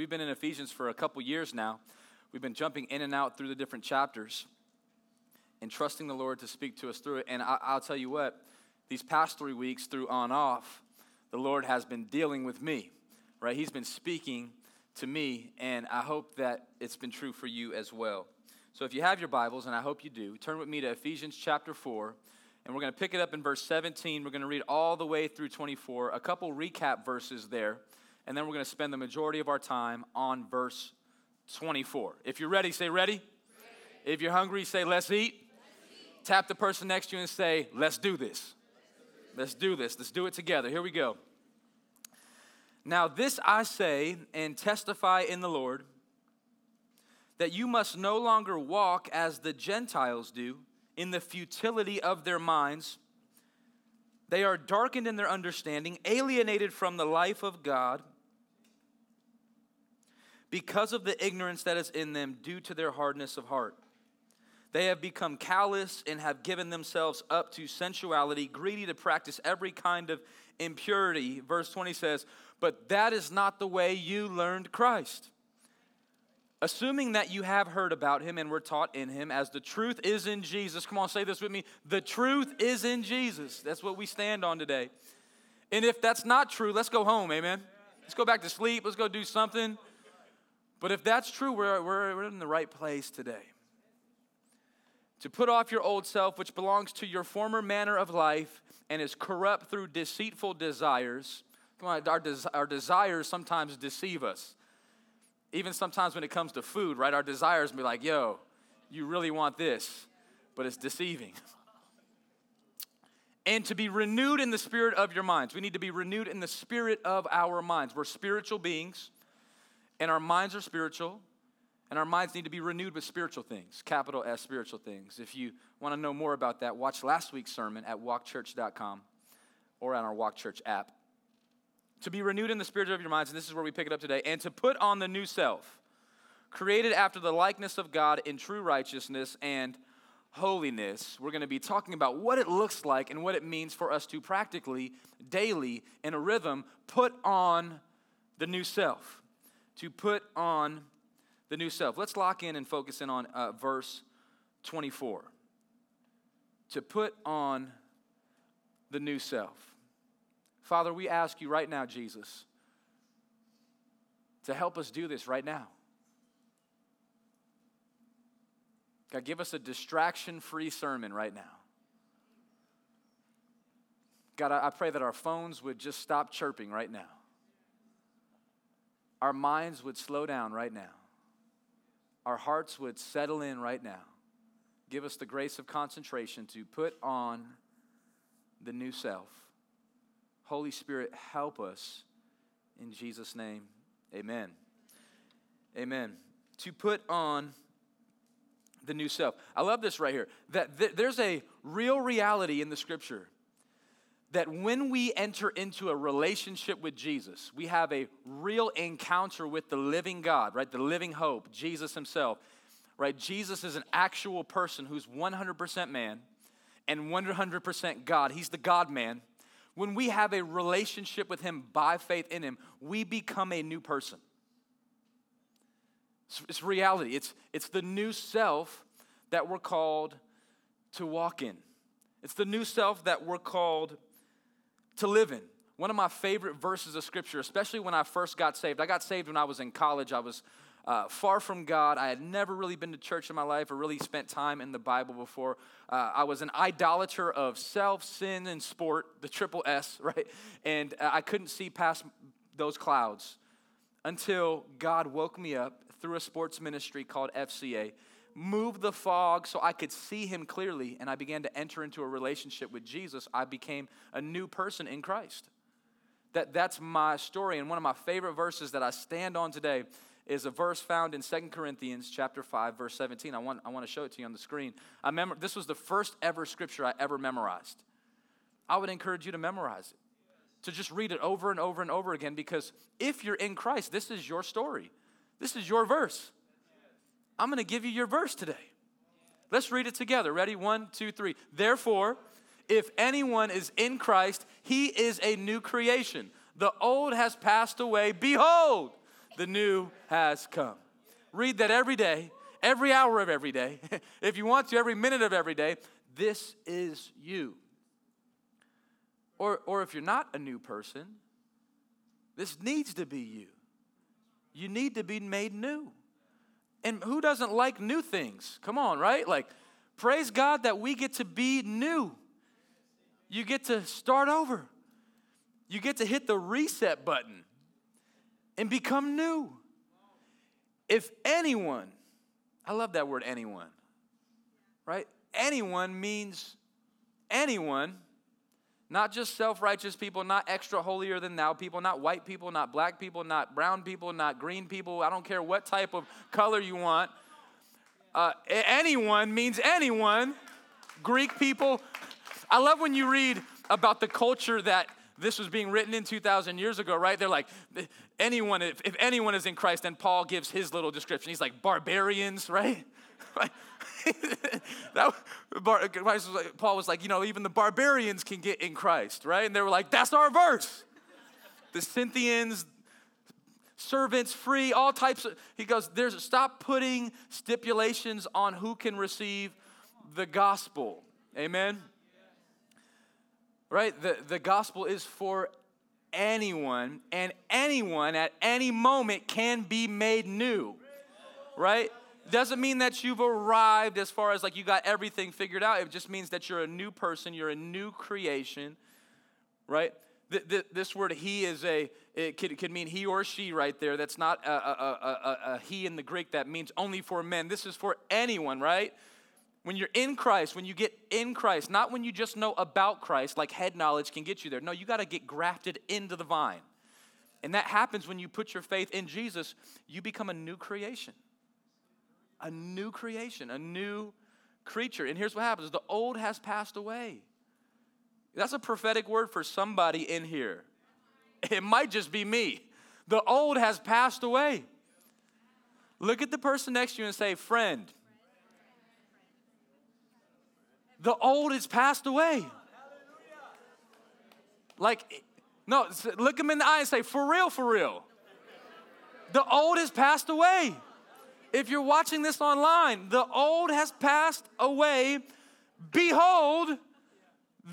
We've been in Ephesians for a couple years now. We've been jumping in and out through the different chapters and trusting the Lord to speak to us through it. And I, will tell you what, these past three weeks through on off, the Lord has been dealing with me, right? He's been speaking to me, and I hope that it's been true for you as well. So if you have your Bibles, and I hope you do, turn with me to Ephesians chapter 4, and we're going to pick it up in verse 17. We're going to read all the way through 24, a couple recap verses there, and then we're going to spend the majority of our time on verse 24. If you're ready, say ready. If you're hungry, say let's eat. let's eat. Tap the person next to you and say, let's do this. Let's do this. Let's do it together. Here we go. Now, this I say and testify in the Lord that you must no longer walk as the Gentiles do in the futility of their minds. They are darkened in their understanding, alienated from the life of God because of the ignorance that is in them due to their hardness of heart. They have become callous and have given themselves up to sensuality, greedy to practice every kind of impurity. Verse 20 says, But that is not the way you learned Christ. Assuming that you have heard about him and were taught in him, as the truth is in Jesus. Come on, say this with me. The truth is in Jesus. That's what we stand on today. And if that's not true, let's go home, amen. Let's go back to sleep. Let's go do something. But if that's true, we're, we're, we're in the right place today to put off your old self, which belongs to your former manner of life and is corrupt through deceitful desires. Come on, our, des- our desires sometimes deceive us. Even sometimes when it comes to food, right? Our desires be like, yo, you really want this, but it's deceiving. and to be renewed in the spirit of your minds. We need to be renewed in the spirit of our minds. We're spiritual beings, and our minds are spiritual. And our minds need to be renewed with spiritual things, capital S spiritual things. If you want to know more about that, watch last week's sermon at walkchurch.com or on our Walk Church app. To be renewed in the spirit of your minds, and this is where we pick it up today, and to put on the new self, created after the likeness of God in true righteousness and holiness. We're going to be talking about what it looks like and what it means for us to practically, daily, in a rhythm, put on the new self. To put on the new self. Let's lock in and focus in on uh, verse 24. To put on the new self. Father, we ask you right now, Jesus, to help us do this right now. God, give us a distraction free sermon right now. God, I pray that our phones would just stop chirping right now. Our minds would slow down right now our hearts would settle in right now. Give us the grace of concentration to put on the new self. Holy Spirit, help us in Jesus' name. Amen. Amen. To put on the new self. I love this right here. That th- there's a real reality in the scripture that when we enter into a relationship with Jesus, we have a real encounter with the living God, right? The living hope, Jesus Himself, right? Jesus is an actual person who's 100% man and 100% God. He's the God man. When we have a relationship with Him by faith in Him, we become a new person. It's, it's reality, it's, it's the new self that we're called to walk in. It's the new self that we're called to live in. One of my favorite verses of scripture, especially when I first got saved. I got saved when I was in college. I was uh, far from God. I had never really been to church in my life or really spent time in the Bible before. Uh, I was an idolater of self, sin, and sport, the triple S, right? And uh, I couldn't see past those clouds until God woke me up through a sports ministry called FCA moved the fog so I could see him clearly, and I began to enter into a relationship with Jesus, I became a new person in Christ. That, that's my story. And one of my favorite verses that I stand on today is a verse found in Second Corinthians chapter 5, verse 17. I want, I want to show it to you on the screen. I remember this was the first ever scripture I ever memorized. I would encourage you to memorize it. To just read it over and over and over again because if you're in Christ, this is your story. This is your verse. I'm going to give you your verse today. Let's read it together. Ready? One, two, three. Therefore, if anyone is in Christ, he is a new creation. The old has passed away. Behold, the new has come. Read that every day, every hour of every day. if you want to, every minute of every day. This is you. Or, or if you're not a new person, this needs to be you. You need to be made new. And who doesn't like new things? Come on, right? Like, praise God that we get to be new. You get to start over. You get to hit the reset button and become new. If anyone, I love that word anyone, right? Anyone means anyone, not just self righteous people, not extra holier than thou people, not white people, not black people, not brown people, not green people. I don't care what type of color you want. Uh, anyone means anyone. Greek people. I love when you read about the culture that this was being written in 2,000 years ago, right? They're like, anyone, if, if anyone is in Christ, then Paul gives his little description. He's like, barbarians, right? that, Paul was like, you know, even the barbarians can get in Christ, right? And they were like, that's our verse. The Scythians, servants, free, all types of. He goes, there's stop putting stipulations on who can receive the gospel. Amen right? The, the gospel is for anyone, and anyone at any moment can be made new, right? Doesn't mean that you've arrived as far as like you got everything figured out. It just means that you're a new person, you're a new creation, right? This word he is a, it could, could mean he or she right there. That's not a, a, a, a he in the Greek, that means only for men. This is for anyone, right? When you're in Christ, when you get in Christ, not when you just know about Christ, like head knowledge can get you there. No, you got to get grafted into the vine. And that happens when you put your faith in Jesus, you become a new creation. A new creation, a new creature. And here's what happens the old has passed away. That's a prophetic word for somebody in here. It might just be me. The old has passed away. Look at the person next to you and say, Friend, the old is passed away. Like, no, look him in the eye and say, for real, for real. The old has passed away. If you're watching this online, the old has passed away. Behold,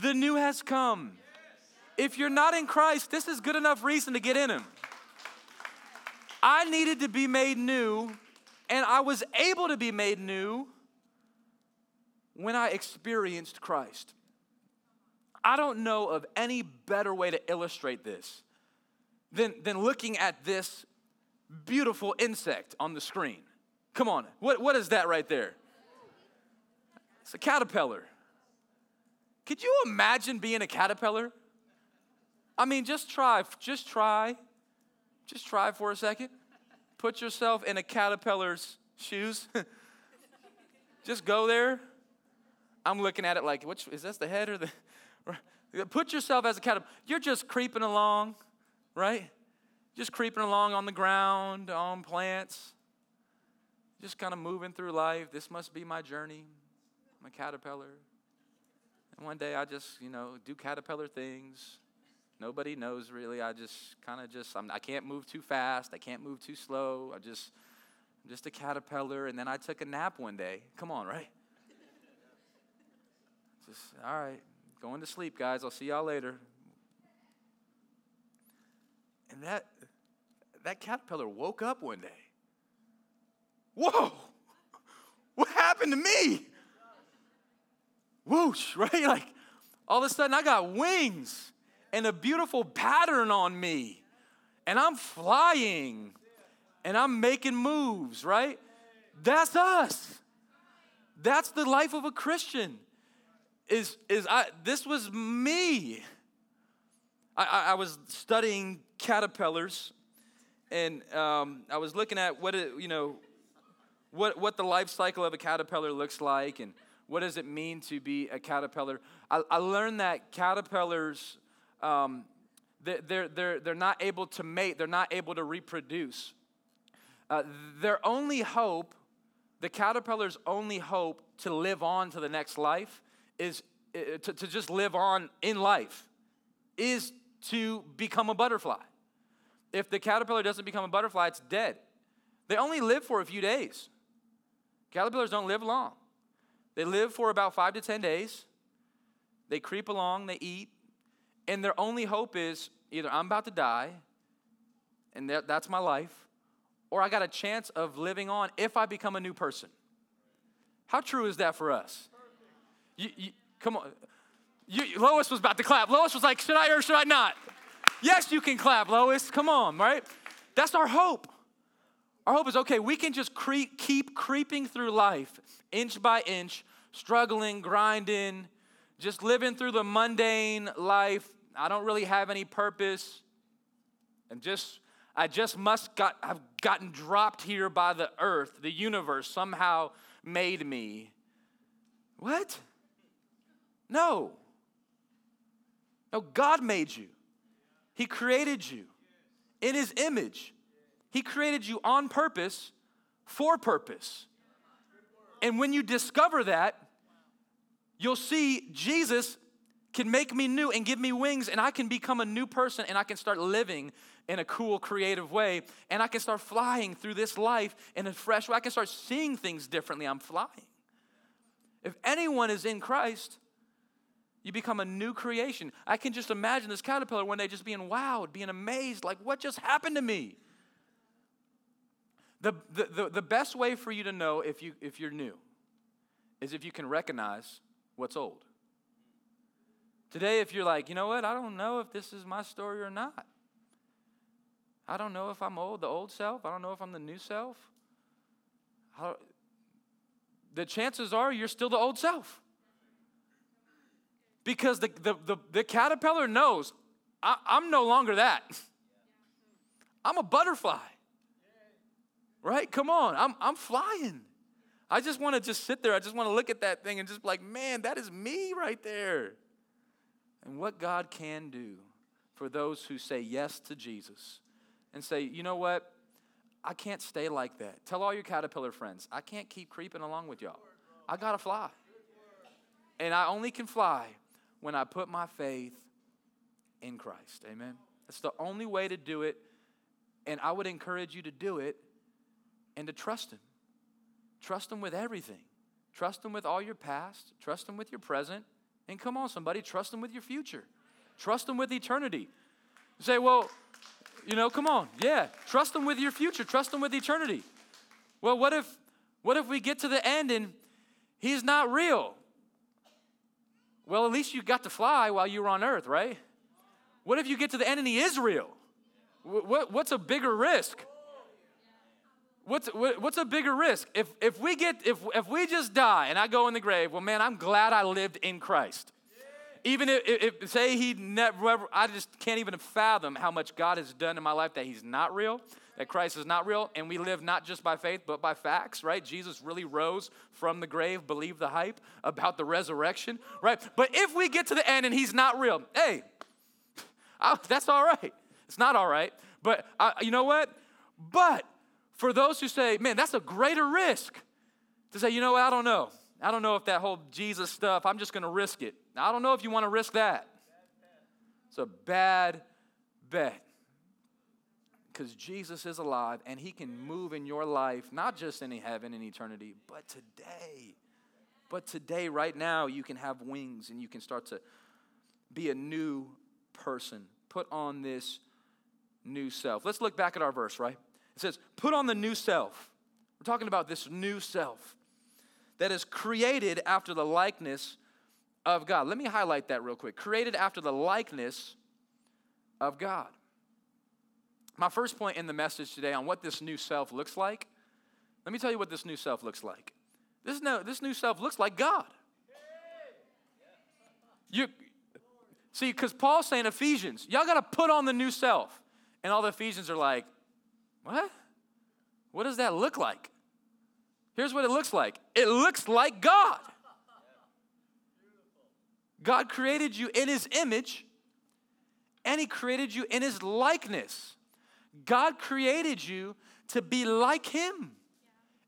the new has come. If you're not in Christ, this is good enough reason to get in Him. I needed to be made new, and I was able to be made new when I experienced Christ. I don't know of any better way to illustrate this than, than looking at this beautiful insect on the screen. Come on, what, what is that right there? It's a caterpillar. Could you imagine being a caterpillar? I mean, just try, just try, just try for a second. Put yourself in a caterpillar's shoes. just go there. I'm looking at it like, which is this the head or the? Put yourself as a caterpillar. You're just creeping along, right? Just creeping along on the ground, on plants, just kind of moving through life. This must be my journey. I'm a caterpillar. And one day I just, you know, do caterpillar things. Nobody knows really. I just kind of just, I'm, I can not move too fast. I can't move too slow. I just, I'm just a caterpillar. And then I took a nap one day. Come on, right? Just, all right, going to sleep, guys. I'll see y'all later. And that, that caterpillar woke up one day. Whoa, what happened to me? Whoosh, right? Like all of a sudden I got wings and a beautiful pattern on me. And I'm flying and I'm making moves, right? That's us. That's the life of a Christian is, is I, this was me. I, I, I was studying caterpillars and um, I was looking at what it, you know, what, what the life cycle of a caterpillar looks like and what does it mean to be a caterpillar. I, I learned that caterpillars, um, they're, they're, they're not able to mate, they're not able to reproduce. Uh, their only hope, the caterpillar's only hope to live on to the next life is uh, to, to just live on in life, is to become a butterfly. if the caterpillar doesn't become a butterfly, it's dead. They only live for a few days. Caterpillars don't live long. They live for about five to 10 days. They creep along, they eat, and their only hope is either I'm about to die, and that, that's my life, or I got a chance of living on if I become a new person. How true is that for us? You, you, come on. You, Lois was about to clap. Lois was like, Should I or should I not? Yes, you can clap, Lois. Come on, right? That's our hope. Our hope is okay, we can just creep, keep creeping through life inch by inch, struggling, grinding, just living through the mundane life. I don't really have any purpose. And just I just must got have gotten dropped here by the earth, the universe somehow made me. What? No. No, God made you. He created you in His image. He created you on purpose for purpose. And when you discover that, you'll see Jesus can make me new and give me wings, and I can become a new person and I can start living in a cool, creative way. And I can start flying through this life in a fresh way. I can start seeing things differently. I'm flying. If anyone is in Christ, you become a new creation. I can just imagine this caterpillar one day just being wowed, being amazed, like, what just happened to me? The, the, the, best way for you to know if, you, if you're new is if you can recognize what's old. Today, if you're like, you know what, I don't know if this is my story or not. I don't know if I'm old, the old self. I don't know if I'm the new self. The chances are you're still the old self. Because the, the, the, the caterpillar knows I, I'm no longer that. I'm a butterfly. Right? Come on. I'm, I'm flying. I just want to just sit there. I just want to look at that thing and just be like, man, that is me right there. And what God can do for those who say yes to Jesus and say, you know what? I can't stay like that. Tell all your caterpillar friends, I can't keep creeping along with y'all. I got to fly. And I only can fly when I put my faith in Christ. Amen. That's the only way to do it. And I would encourage you to do it and to trust Him. Trust Him with everything. Trust Him with all your past. Trust Him with your present. And come on, somebody, trust Him with your future. Trust Him with eternity. You say, well, you know, come on, yeah. Trust Him with your future. Trust Him with eternity. Well, what if, what if we get to the end and He's not real? Well, at least you got to fly while you were on earth, right? What if you get to the end and he is real? What, what's a bigger risk? What's, what's a bigger risk? If, if, we get, if, if we just die and I go in the grave, well, man, I'm glad I lived in Christ. Even if, if say he never, I just can't even fathom how much God has done in my life that he's not real that Christ is not real, and we live not just by faith, but by facts, right? Jesus really rose from the grave, believe the hype about the resurrection, right? But if we get to the end and he's not real, hey, I, that's all right. It's not all right, but I, you know what? But for those who say, man, that's a greater risk to say, you know what, I don't know. I don't know if that whole Jesus stuff, I'm just gonna risk it. I don't know if you wanna risk that. It's a bad bet because Jesus is alive and he can move in your life, not just in heaven and eternity, but today. But today, right now, you can have wings and you can start to be a new person. Put on this new self. Let's look back at our verse, right? It says, Put on the new self. We're talking about this new self that is created after the likeness of God. Let me highlight that real quick. Created after the likeness of God. My first point in the message today on what this new self looks like, let me tell you what this new self looks like. This, no, this new self looks like God. You see, because Paul's saying Ephesians, y'all got to put on the new self. And all the Ephesians are like, what? What does that look like? Here's what it looks like it looks like God. God created you in his image, and he created you in his likeness. God created you to be like Him.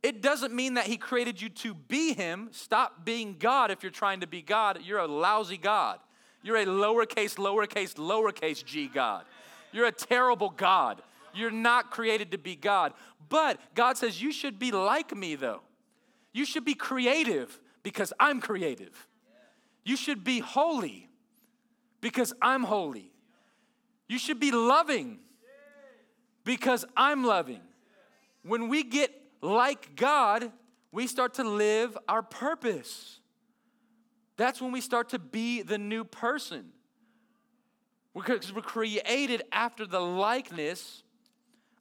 It doesn't mean that He created you to be Him. Stop being God if you're trying to be God. You're a lousy God. You're a lowercase, lowercase, lowercase g God. You're a terrible God. You're not created to be God. But God says you should be like me, though. You should be creative because I'm creative. You should be holy because I'm holy. You should be loving because I'm loving. When we get like God, we start to live our purpose. That's when we start to be the new person. Because we're created after the likeness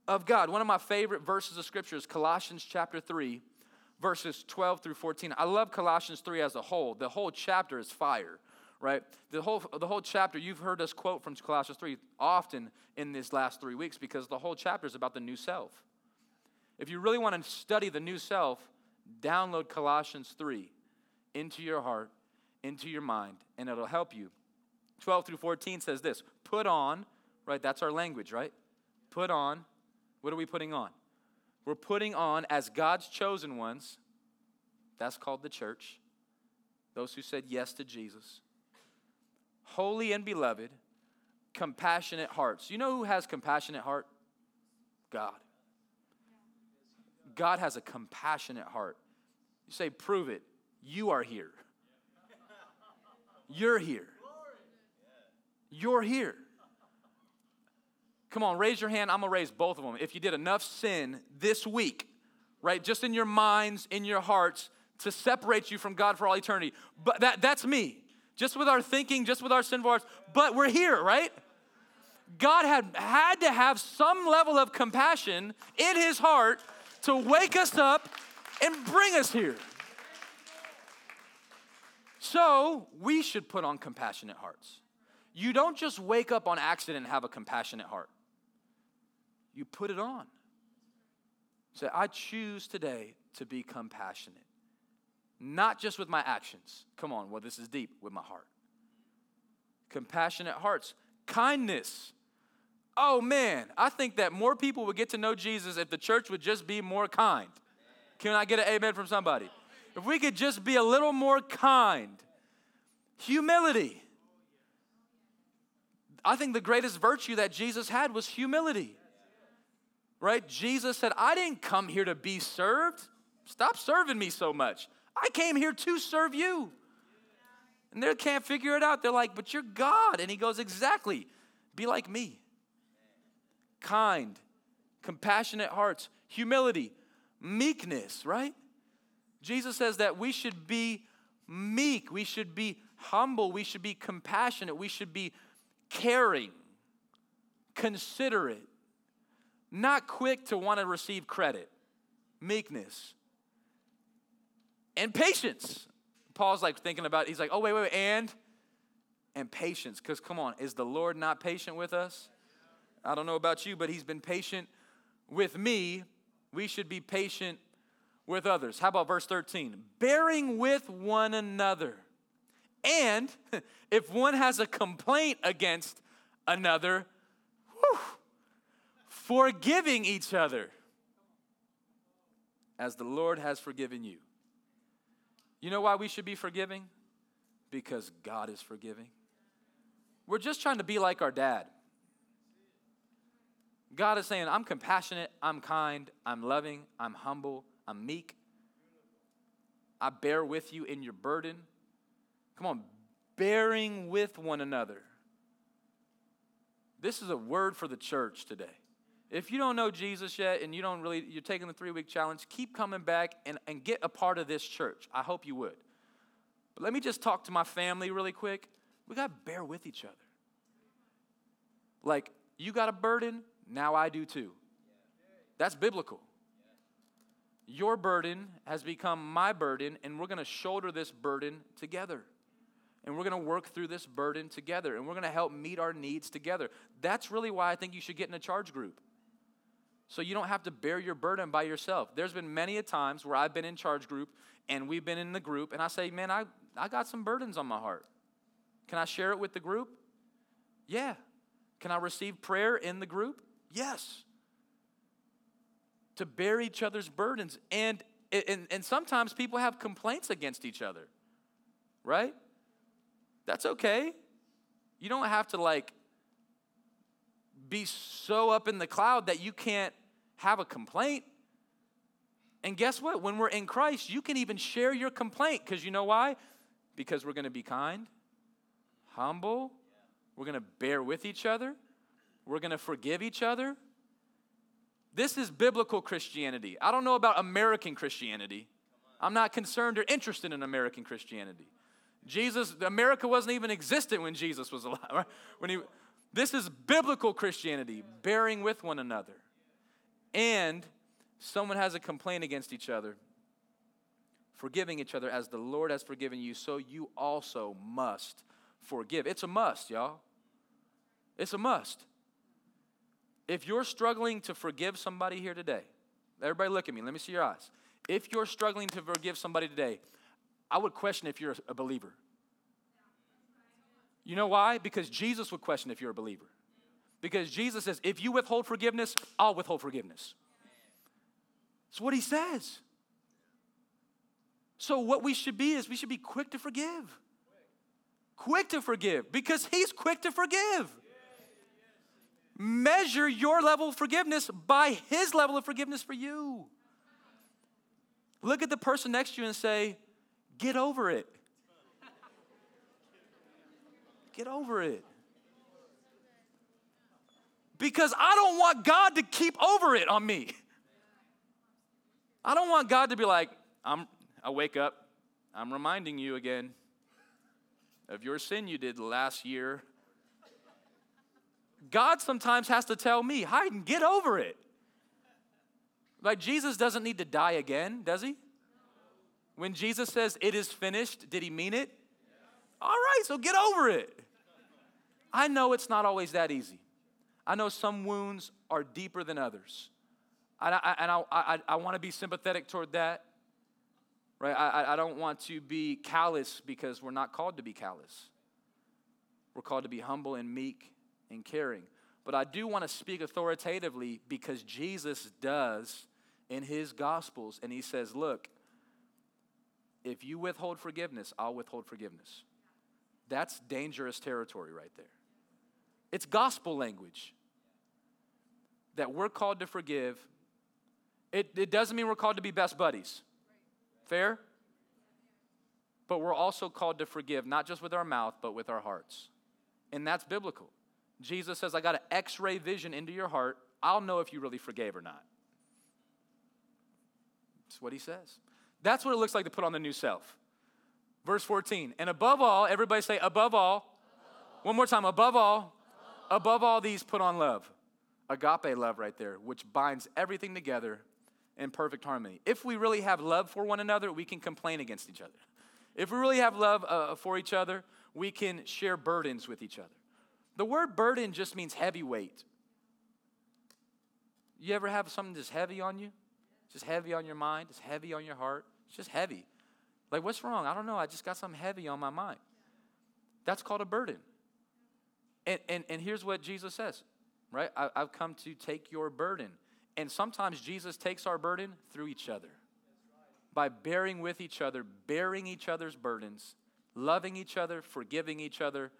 of God. One of my favorite verses of scripture is Colossians chapter 3, verses 12 through 14. I love Colossians 3 as a whole. The whole chapter is fire, right? The whole, the whole chapter, you've heard us quote from Colossians 3 often in these last three weeks because the whole chapter is about the new self. If you really want to study the new self, download Colossians 3 into your heart, into your mind, and it'll help you. 12 through 14 says this Put on, right? That's our language, right? Put on. What are we putting on? We're putting on as God's chosen ones. That's called the church. Those who said yes to Jesus. Holy and beloved, compassionate hearts. You know who has compassionate heart? God. God has a compassionate heart. You say, prove it. You are here. You're here. You're here. Come on, raise your hand. I'm going to raise both of them. If you did enough sin this week, right, just in your minds, in your hearts, to separate you from God for all eternity. But that, that's me. Just with our thinking, just with our sinful hearts. But we're here, right? God had, had to have some level of compassion in his heart to wake us up and bring us here. So we should put on compassionate hearts. You don't just wake up on accident and have a compassionate heart, you put it on. Say, I choose today to be compassionate, not just with my actions. Come on, well, this is deep with my heart. Compassionate hearts, kindness, oh man, I think that more people would get to know Jesus if the church would just be more kind. Can I get an amen from somebody? If we could just be a little more kind. Humility. I think the greatest virtue that Jesus had was humility. Right? Jesus said, I didn't come here to be served. Stop serving me so much. I came here to serve you. And they can't figure it out. They're like, but you're God. And he goes, exactly. Be like me kind, compassionate hearts, humility, meekness, right? Jesus says that we should be meek, we should be humble, we should be compassionate, we should be caring, considerate, not quick to want to receive credit, meekness, and patience. Paul's like thinking about, he's like, oh, wait, wait, wait, and? And patience, because come on, is the Lord not patient with us? I don't know about you, but he's been patient with me. We should be patient with others. How about verse 13? Bearing with one another. And if one has a complaint against another, whew, forgiving each other as the Lord has forgiven you. You know why we should be forgiving? Because God is forgiving. We're just trying to be like our dad. God is saying, I'm compassionate, I'm kind, I'm loving, I'm humble, I'm meek. I bear with you in your burden. Come on, bearing with one another. This is a word for the church today. If you don't know Jesus yet and you don't really, you're taking the three week challenge, keep coming back and, and get a part of this church. I hope you would. But let me just talk to my family really quick. We got to bear with each other. Like, you got a burden, now I do too. That's biblical. Your burden has become my burden, and we're going to shoulder this burden together. And we're going to work through this burden together, and we're going to help meet our needs together. That's really why I think you should get in a charge group. So you don't have to bear your burden by yourself. There's been many a times where I've been in charge group and we've been in the group, and I say, Man, I, I got some burdens on my heart. Can I share it with the group? Yeah. Can I receive prayer in the group? Yes. To bear each other's burdens. And, and, and sometimes people have complaints against each other, right? That's okay. You don't have to like be so up in the cloud that you can't have a complaint. And guess what? When we're in Christ, you can even share your complaint because you know why? Because we're going to be kind, humble, we're going to bear with each other, we're going to forgive each other. This is biblical Christianity. I don't know about American Christianity. I'm not concerned or interested in American Christianity. Jesus, America wasn't even existent when Jesus was alive. Right? When he, this is biblical Christianity, bearing with one another. And someone has a complaint against each other, forgiving each other as the Lord has forgiven you, so you also must forgive. It's a must, y'all. It's a must. If you're struggling to forgive somebody here today, everybody look at me, let me see your eyes. If you're struggling to forgive somebody today, I would question if you're a believer. You know why? Because Jesus would question if you're a believer. Because Jesus says, if you withhold forgiveness, I'll withhold forgiveness. That's what he says. So, what we should be is we should be quick to forgive. Quick to forgive because he's quick to forgive. Measure your level of forgiveness by his level of forgiveness for you. Look at the person next to you and say, Get over it. Get over it. Because I don't want God to keep over it on me. I don't want God to be like, I'm, I wake up, I'm reminding you again of your sin you did last year. God sometimes has to tell me, Hayden, get over it. Like Jesus doesn't need to die again, does he? When Jesus says it is finished, did he mean it? All right, so get over it. I know it's not always that easy. I know some wounds are deeper than others. And I, and I, I, I want to be sympathetic toward that, right? I, I don't want to be callous because we're not called to be callous. We're called to be humble and meek and caring. But I do want to speak authoritatively because Jesus does in his gospels. And he says, look, if you withhold forgiveness, I'll withhold forgiveness. That's dangerous territory right there. It's gospel language that we're called to forgive. It, it doesn't mean we're called to be best buddies. Fair? But we're also called to forgive, not just with our mouth, but with our hearts. And that's biblical. Jesus says, I got an x ray vision into your heart. I'll know if you really forgave or not. That's what he says. That's what it looks like to put on the new self. Verse 14, and above all, everybody say, above all. Above all. One more time, above all, above, all these, put on love. Agape love right there, which binds everything together in perfect harmony. If we really have love for one another, we can complain against each other. If we really have love uh, for each other, we can share burdens with each other. The word burden just means heavy weight. You ever have something that's heavy on you? It's just heavy on your mind, just heavy on your heart. It's just heavy. Like, what's wrong? I don't know. I just got something heavy on my mind. That's called a burden. And, and, and here's what Jesus says, right? I, I've come to take your burden. And sometimes Jesus takes our burden through each other by bearing with each other, bearing each other's burdens, loving each other, forgiving each other,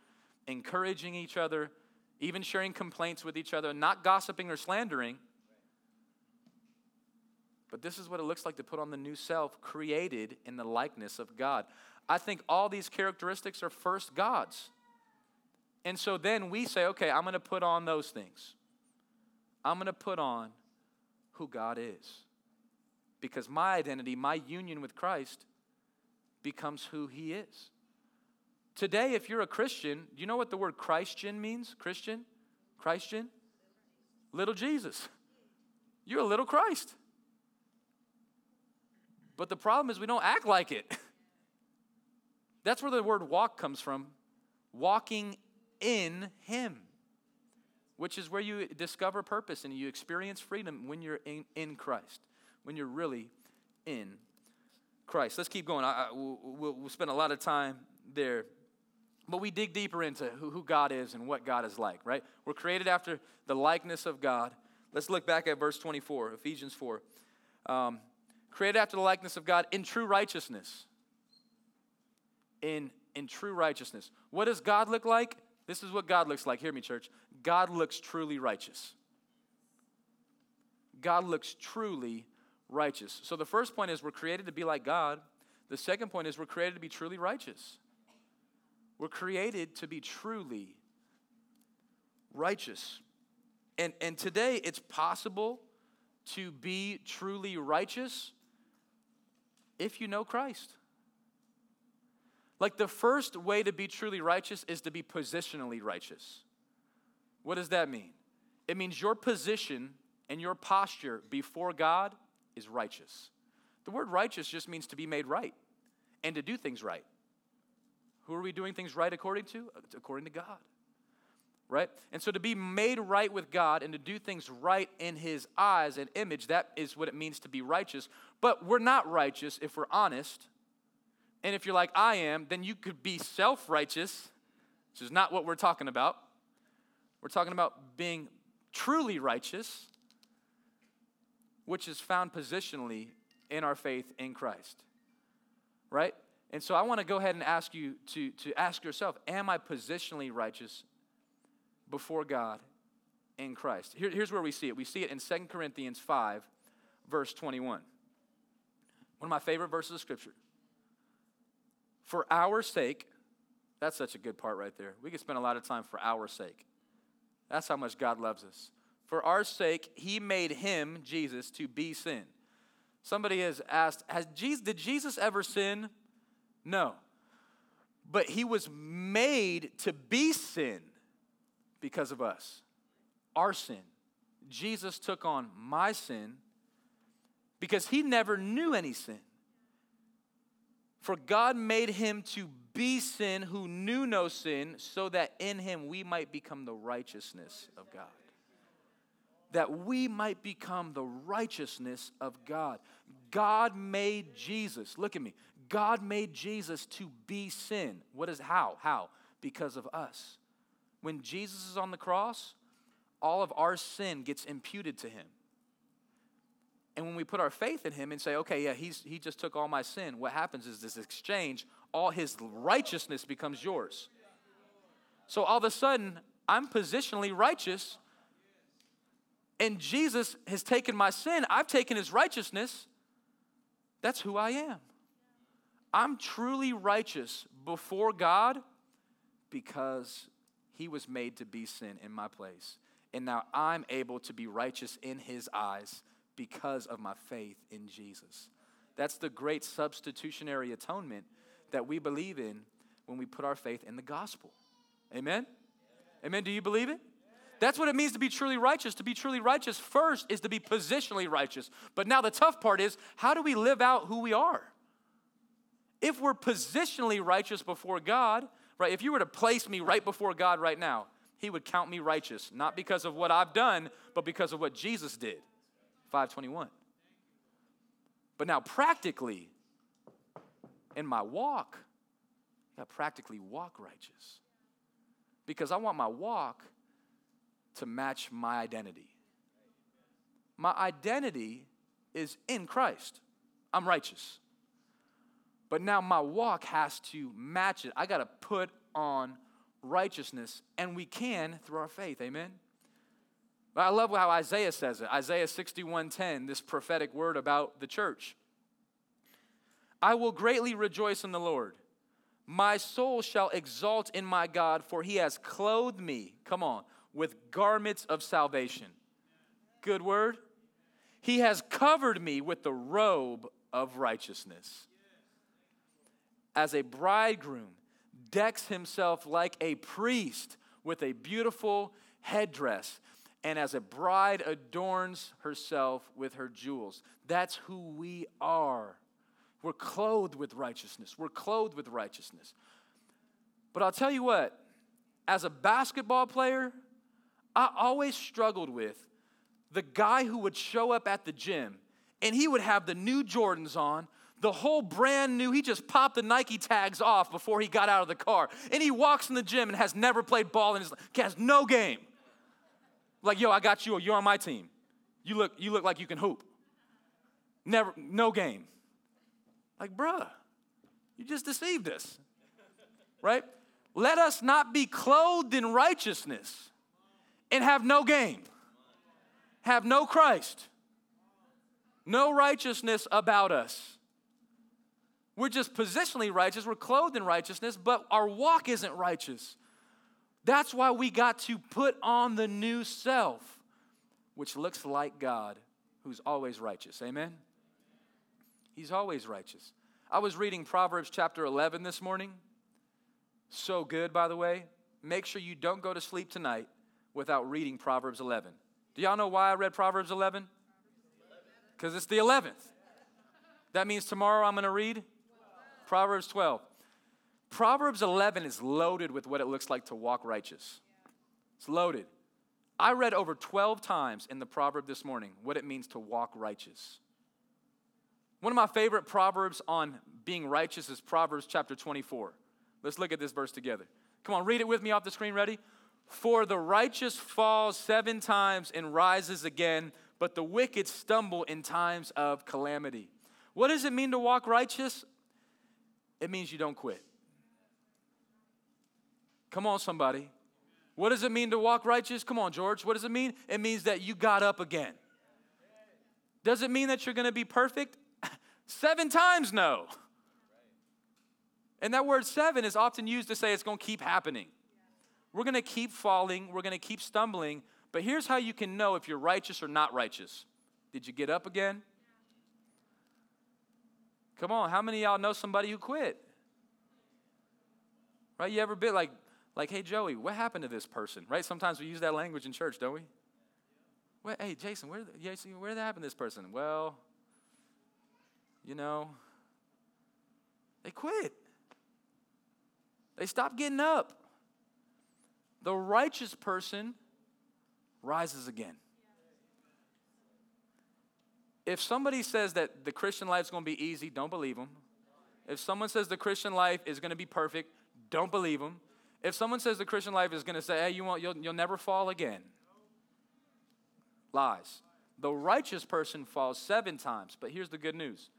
encouraging each other, even sharing complaints with each other, not gossiping or slandering, but this is what it looks like to put on the new self created in the likeness of God. I think all these characteristics are first God's. And so then we say, okay, I'm going to put on those things. I'm going to put on who God is. Because my identity, my union with Christ, becomes who He is. Today, if you're a Christian, do you know what the word Christian means? Christian? Christian? Little Jesus. You're a little Christ. But the problem is we don't act like it. That's where the word walk comes from walking in Him, which is where you discover purpose and you experience freedom when you're in, in Christ, when you're really in Christ. Let's keep going. I, I, we'll, we'll, spend a lot of time there. But we dig deeper into who, who God is and what God is like, right? We're created after the likeness of God. Let's look back at verse 24, Ephesians 4. Um, created after the likeness of God in true righteousness. In, in true righteousness. What does God look like? This is what God looks like. Hear me, church. God looks truly righteous. God looks truly righteous. So the first point is we're created to be like God. The second point is we're created to be truly righteous. We're created to be truly righteous. And, and today it's possible to be truly righteous if you know Christ. Like the first way to be truly righteous is to be positionally righteous. What does that mean? It means your position and your posture before God is righteous. The word righteous just means to be made right and to do things right. Who are we doing things right according to? According to God. Right? And so to be made right with God and to do things right in His eyes and image, that is what it means to be righteous. But we're not righteous if we're honest. And if you're like I am, then you could be self righteous, which is not what we're talking about. We're talking about being truly righteous, which is found positionally in our faith in Christ. Right? And so I want to go ahead and ask you to, to ask yourself Am I positionally righteous before God in Christ? Here, here's where we see it. We see it in 2 Corinthians 5, verse 21. One of my favorite verses of Scripture. For our sake, that's such a good part right there. We could spend a lot of time for our sake. That's how much God loves us. For our sake, he made him, Jesus, to be sin. Somebody has asked, has Jesus, did Jesus ever sin? No. But he was made to be sin because of us, our sin. Jesus took on my sin because he never knew any sin. For God made him to be sin who knew no sin, so that in him we might become the righteousness of God that we might become the righteousness of God. God made Jesus, look at me, God made Jesus to be sin. What is how? How? Because of us. When Jesus is on the cross, all of our sin gets imputed to him. And when we put our faith in him and say, okay, yeah, he's, he just took all my sin, what happens is this exchange, all his righteousness becomes yours. So all of a sudden, I'm positionally righteous and Jesus has taken my sin, I've taken his righteousness. That's who I am. I'm truly righteous before God because he was made to be sin in my place. And now I'm able to be righteous in his eyes because of my faith in Jesus. That's the great substitutionary atonement that we believe in when we put our faith in the gospel. Amen? Amen. Do you believe it? That's what it means to be truly righteous. To be truly righteous first is to be positionally righteous. But now the tough part is how do we live out who we are? If we're positionally righteous before God, right, if you were to place me right before God right now, he would count me righteous, not because of what I've done, but because of what Jesus did. 521. But now, practically, in my walk, I practically walk righteous. Because I want my walk to match my identity. My identity is in Christ. I'm righteous. But now my walk has to match it. I got to put on righteousness, and we can through our faith. Amen. I love how Isaiah says it. Isaiah 61:10, this prophetic word about the church. I will greatly rejoice in the Lord. My soul shall exalt in my God, for he has clothed me. Come on with garments of salvation. Good word. He has covered me with the robe of righteousness. As a bridegroom decks himself like a priest with a beautiful headdress, and as a bride adorns herself with her jewels. That's who we are. We're clothed with righteousness. We're clothed with righteousness. But I'll tell you what, as a basketball player, I always struggled with the guy who would show up at the gym and he would have the new Jordans on, the whole brand new, he just popped the Nike tags off before he got out of the car. And he walks in the gym and has never played ball in his life, has no game. Like, yo, I got you, or you're on my team. You look, you look like you can hoop. Never, no game. Like, bruh, you just deceived us. Right? let us not be clothed in righteousness and have no game, have no Christ, no righteousness about us. We're just positionally righteous, we're clothed in righteousness, but our walk isn't righteous. That's why we got to put on the new self, which looks like God, who's always righteous. Amen? He's always righteous. I was reading Proverbs chapter 11 this morning. So good, by the way. Make sure you don't go to sleep tonight without reading Proverbs 11. Do y'all know why I read Proverbs 11? Because it's the 11th. That means tomorrow I'm going to read Proverbs 12. Proverbs 11 is loaded with what it looks like to walk righteous. It's loaded. I read over 12 times in the proverb this morning what it means to walk righteous. One of my favorite proverbs on being righteous is Proverbs chapter 24. Let's look at this verse together. Come on, read it with me off the screen. Ready? For the righteous falls seven times and rises again, but the wicked stumble in times of calamity. What does it mean to walk righteous? It means you don't quit. Come on, somebody. What does it mean to walk righteous? Come on, George. What does it mean? It means that you got up again. Does it mean that you're going to be perfect? Seven times no. And that word seven is often used to say it's going to keep happening. We're going to keep falling, we're going to keep stumbling, but here's how you can know if you're righteous or not righteous. Did you get up again? Come on, how many y'all know somebody who quit? Right? You ever been like, like, hey Joey, what happened to this person? Right? Sometimes we use that language in church, don't we? What, hey Jason, where, Jason, where did that happen to this person? Well, you know, they quit. They stopped getting up. The righteous person rises again. If somebody says that the Christian life is going to be easy, don't believe them. If someone says the Christian life is going to be perfect, don't believe them. If someone says the Christian life is going to say, hey, you won't, you'll, you'll never fall again, lies. The righteous person falls seven times, but here's the good news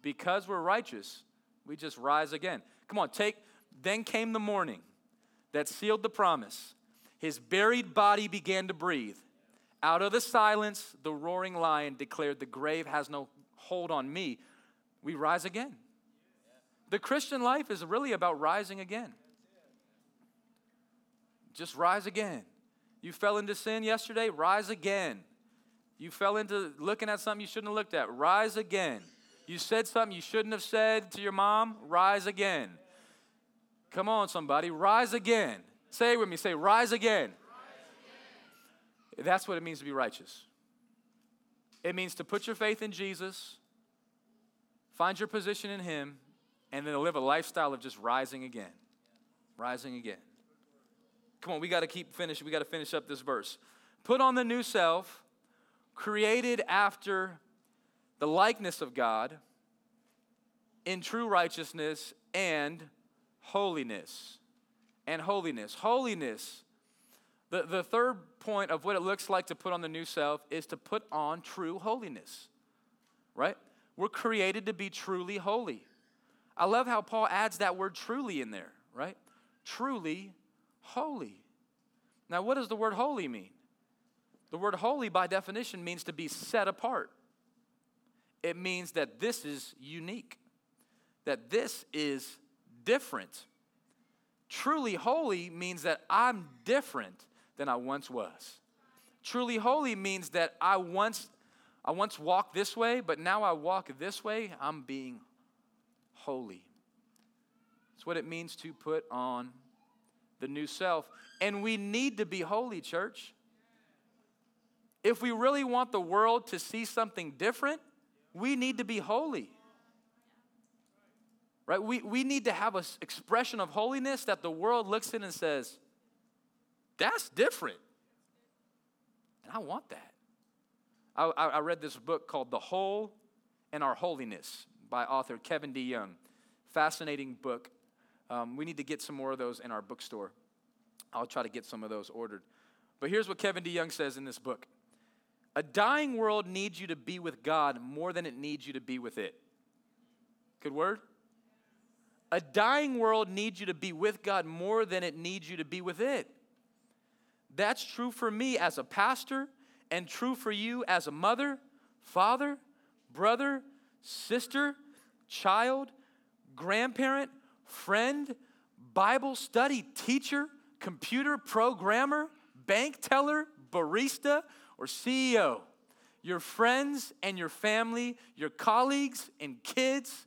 because we're righteous, we just rise again. Come on, take then came the morning that sealed the promise. His buried body began to breathe. Out of the silence, the roaring lion declared, The grave has no hold on me. We rise again. The Christian life is really about rising again. Just rise again. You fell into sin yesterday, rise again. You fell into looking at something you shouldn't have looked at, rise again. You said something you shouldn't have said to your mom, rise again. Come on, somebody. Rise again. Say it with me. Say, rise again. rise again. That's what it means to be righteous. It means to put your faith in Jesus, find your position in Him, and then live a lifestyle of just rising again. Rising again. Come on, we got to keep finishing. We got to finish up this verse. Put on the new self, created after the likeness of God in true righteousness and holiness. And holiness. Holiness. The, the third point of what it looks like to put on the new self is to put on true holiness. Right? We're created to be truly holy. I love how Paul adds that word truly in there, right? Truly holy. Now, what does the word holy mean? The word holy, by definition, means to be set apart. It means that this is unique, that this is different. Truly holy means that I'm different than I once was. Truly holy means that I once I once walked this way, but now I walk this way. I'm being holy. It's what it means to put on the new self. And we need to be holy, church. If we really want the world to see something different, we need to be holy right? We, we need to have an expression of holiness that the world looks in and says, that's different. And I want that. I, I read this book called The Hole in Our Holiness by author Kevin DeYoung. Fascinating book. Um, we need to get some more of those in our bookstore. I'll try to get some of those ordered. But here's what Kevin DeYoung says in this book A dying world needs you to be with God more than it needs you to be with it. Good word? A dying world needs you to be with God more than it needs you to be with it. That's true for me as a pastor and true for you as a mother, father, brother, sister, child, grandparent, friend, Bible study teacher, computer programmer, bank teller, barista, or CEO. Your friends and your family, your colleagues and kids,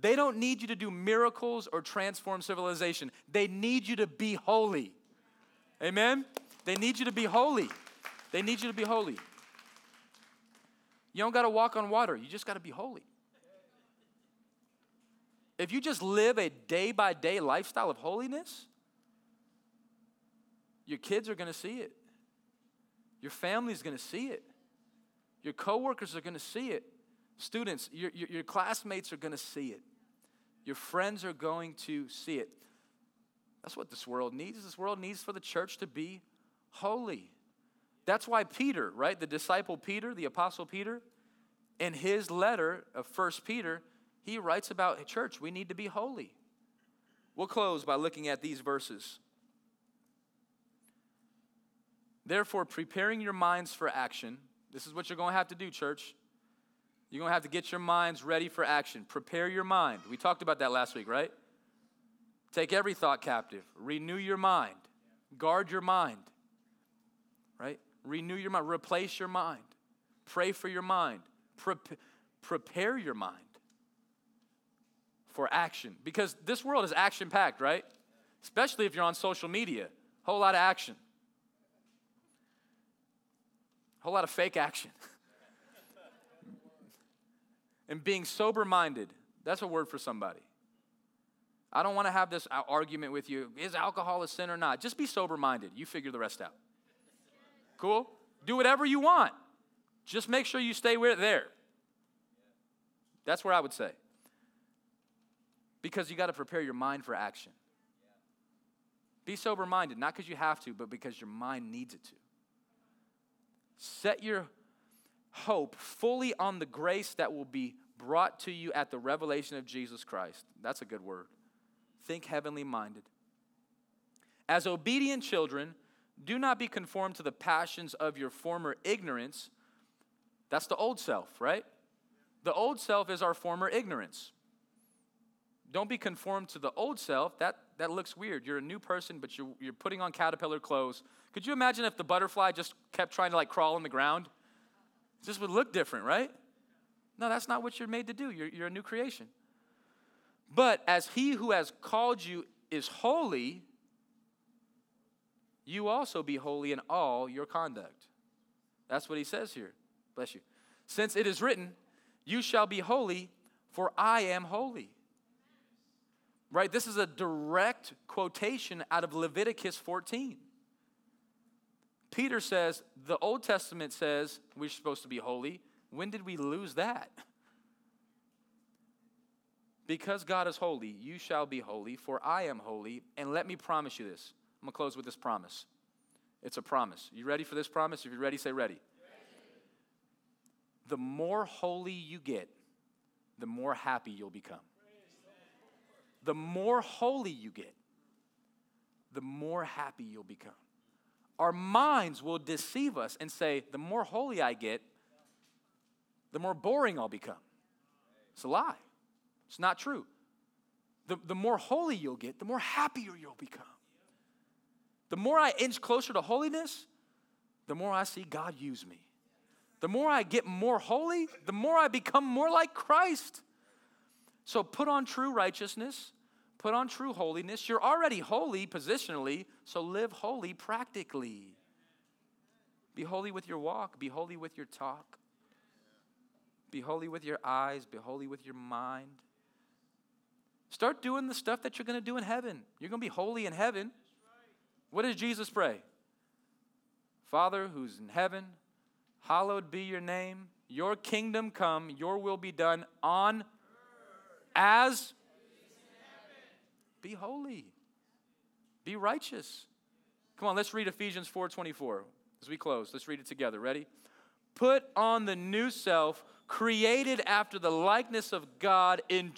they don't need you to do miracles or transform civilization. They need you to be holy. Amen? They need you to be holy. They need you to be holy. You don't got to walk on water, you just got to be holy. If you just live a day by day lifestyle of holiness, your kids are going to see it. Your family's going to see it. Your coworkers are going to see it. Students, your, your, your classmates are going to see it. Your friends are going to see it. That's what this world needs. This world needs for the church to be holy. That's why Peter, right, the disciple Peter, the apostle Peter, in his letter of First Peter, he writes about church, we need to be holy. We'll close by looking at these verses. Therefore, preparing your minds for action, this is what you're going to have to do, church. You're going to have to get your minds ready for action. Prepare your mind. We talked about that last week, right? Take every thought captive. Renew your mind. Guard your mind. Right? Renew your mind. Replace your mind. Pray for your mind. Pre- prepare your mind for action. Because this world is action packed, right? Especially if you're on social media. Whole lot of action. Whole lot of fake action. and being sober minded. That's a word for somebody. I don't want to have this uh, argument with you. Is alcohol a sin or not? Just be sober minded. You figure the rest out. Cool? Do whatever you want. Just make sure you stay where there. That's where I would say. Because you got to prepare your mind for action. Be sober minded, not because you have to, but because your mind needs it to. Set your hope fully on the grace that will be brought to you at the revelation of Jesus Christ. That's a good word. Think heavenly minded. As obedient children, do not be conformed to the passions of your former ignorance. That's the old self, right? The old self is our former ignorance. Don't be conformed to the old self. That, that looks weird. You're a new person, but you're, you're putting on caterpillar clothes. Could you imagine if the butterfly just kept trying to like crawl on the ground? This would look different, right? No, that's not what you're made to do. You're, you're a new creation. But as he who has called you is holy, you also be holy in all your conduct. That's what he says here. Bless you. Since it is written, You shall be holy, for I am holy. Right? This is a direct quotation out of Leviticus 14. Peter says, the Old Testament says we're supposed to be holy. When did we lose that? Because God is holy, you shall be holy, for I am holy. And let me promise you this. I'm going to close with this promise. It's a promise. You ready for this promise? If you're ready, say ready. ready. The more holy you get, the more happy you'll become. The more holy you get, the more happy you'll become our minds will deceive us and say, the more holy I get, the more boring I'll become. It's a lie. It's not true. The, the more holy you'll get, the more happier you'll become. The more I inch closer to holiness, the more I see God use me. The more I get more holy, the more I become more like Christ. So put on true righteousness, Put on true holiness. You're already holy positionally, so live holy practically. Be holy with your walk, be holy with your talk, be holy with your eyes, be holy with your mind. Start doing the stuff that you're going to do in heaven. You're going to be holy in heaven. What does Jesus pray? Father who's in heaven, hallowed be your name. Your kingdom come, your will be done on as be holy. Be righteous. Come on, let's read Ephesians 4:24 as we close. Let's read it together. Ready? Put on the new self, created after the likeness of God in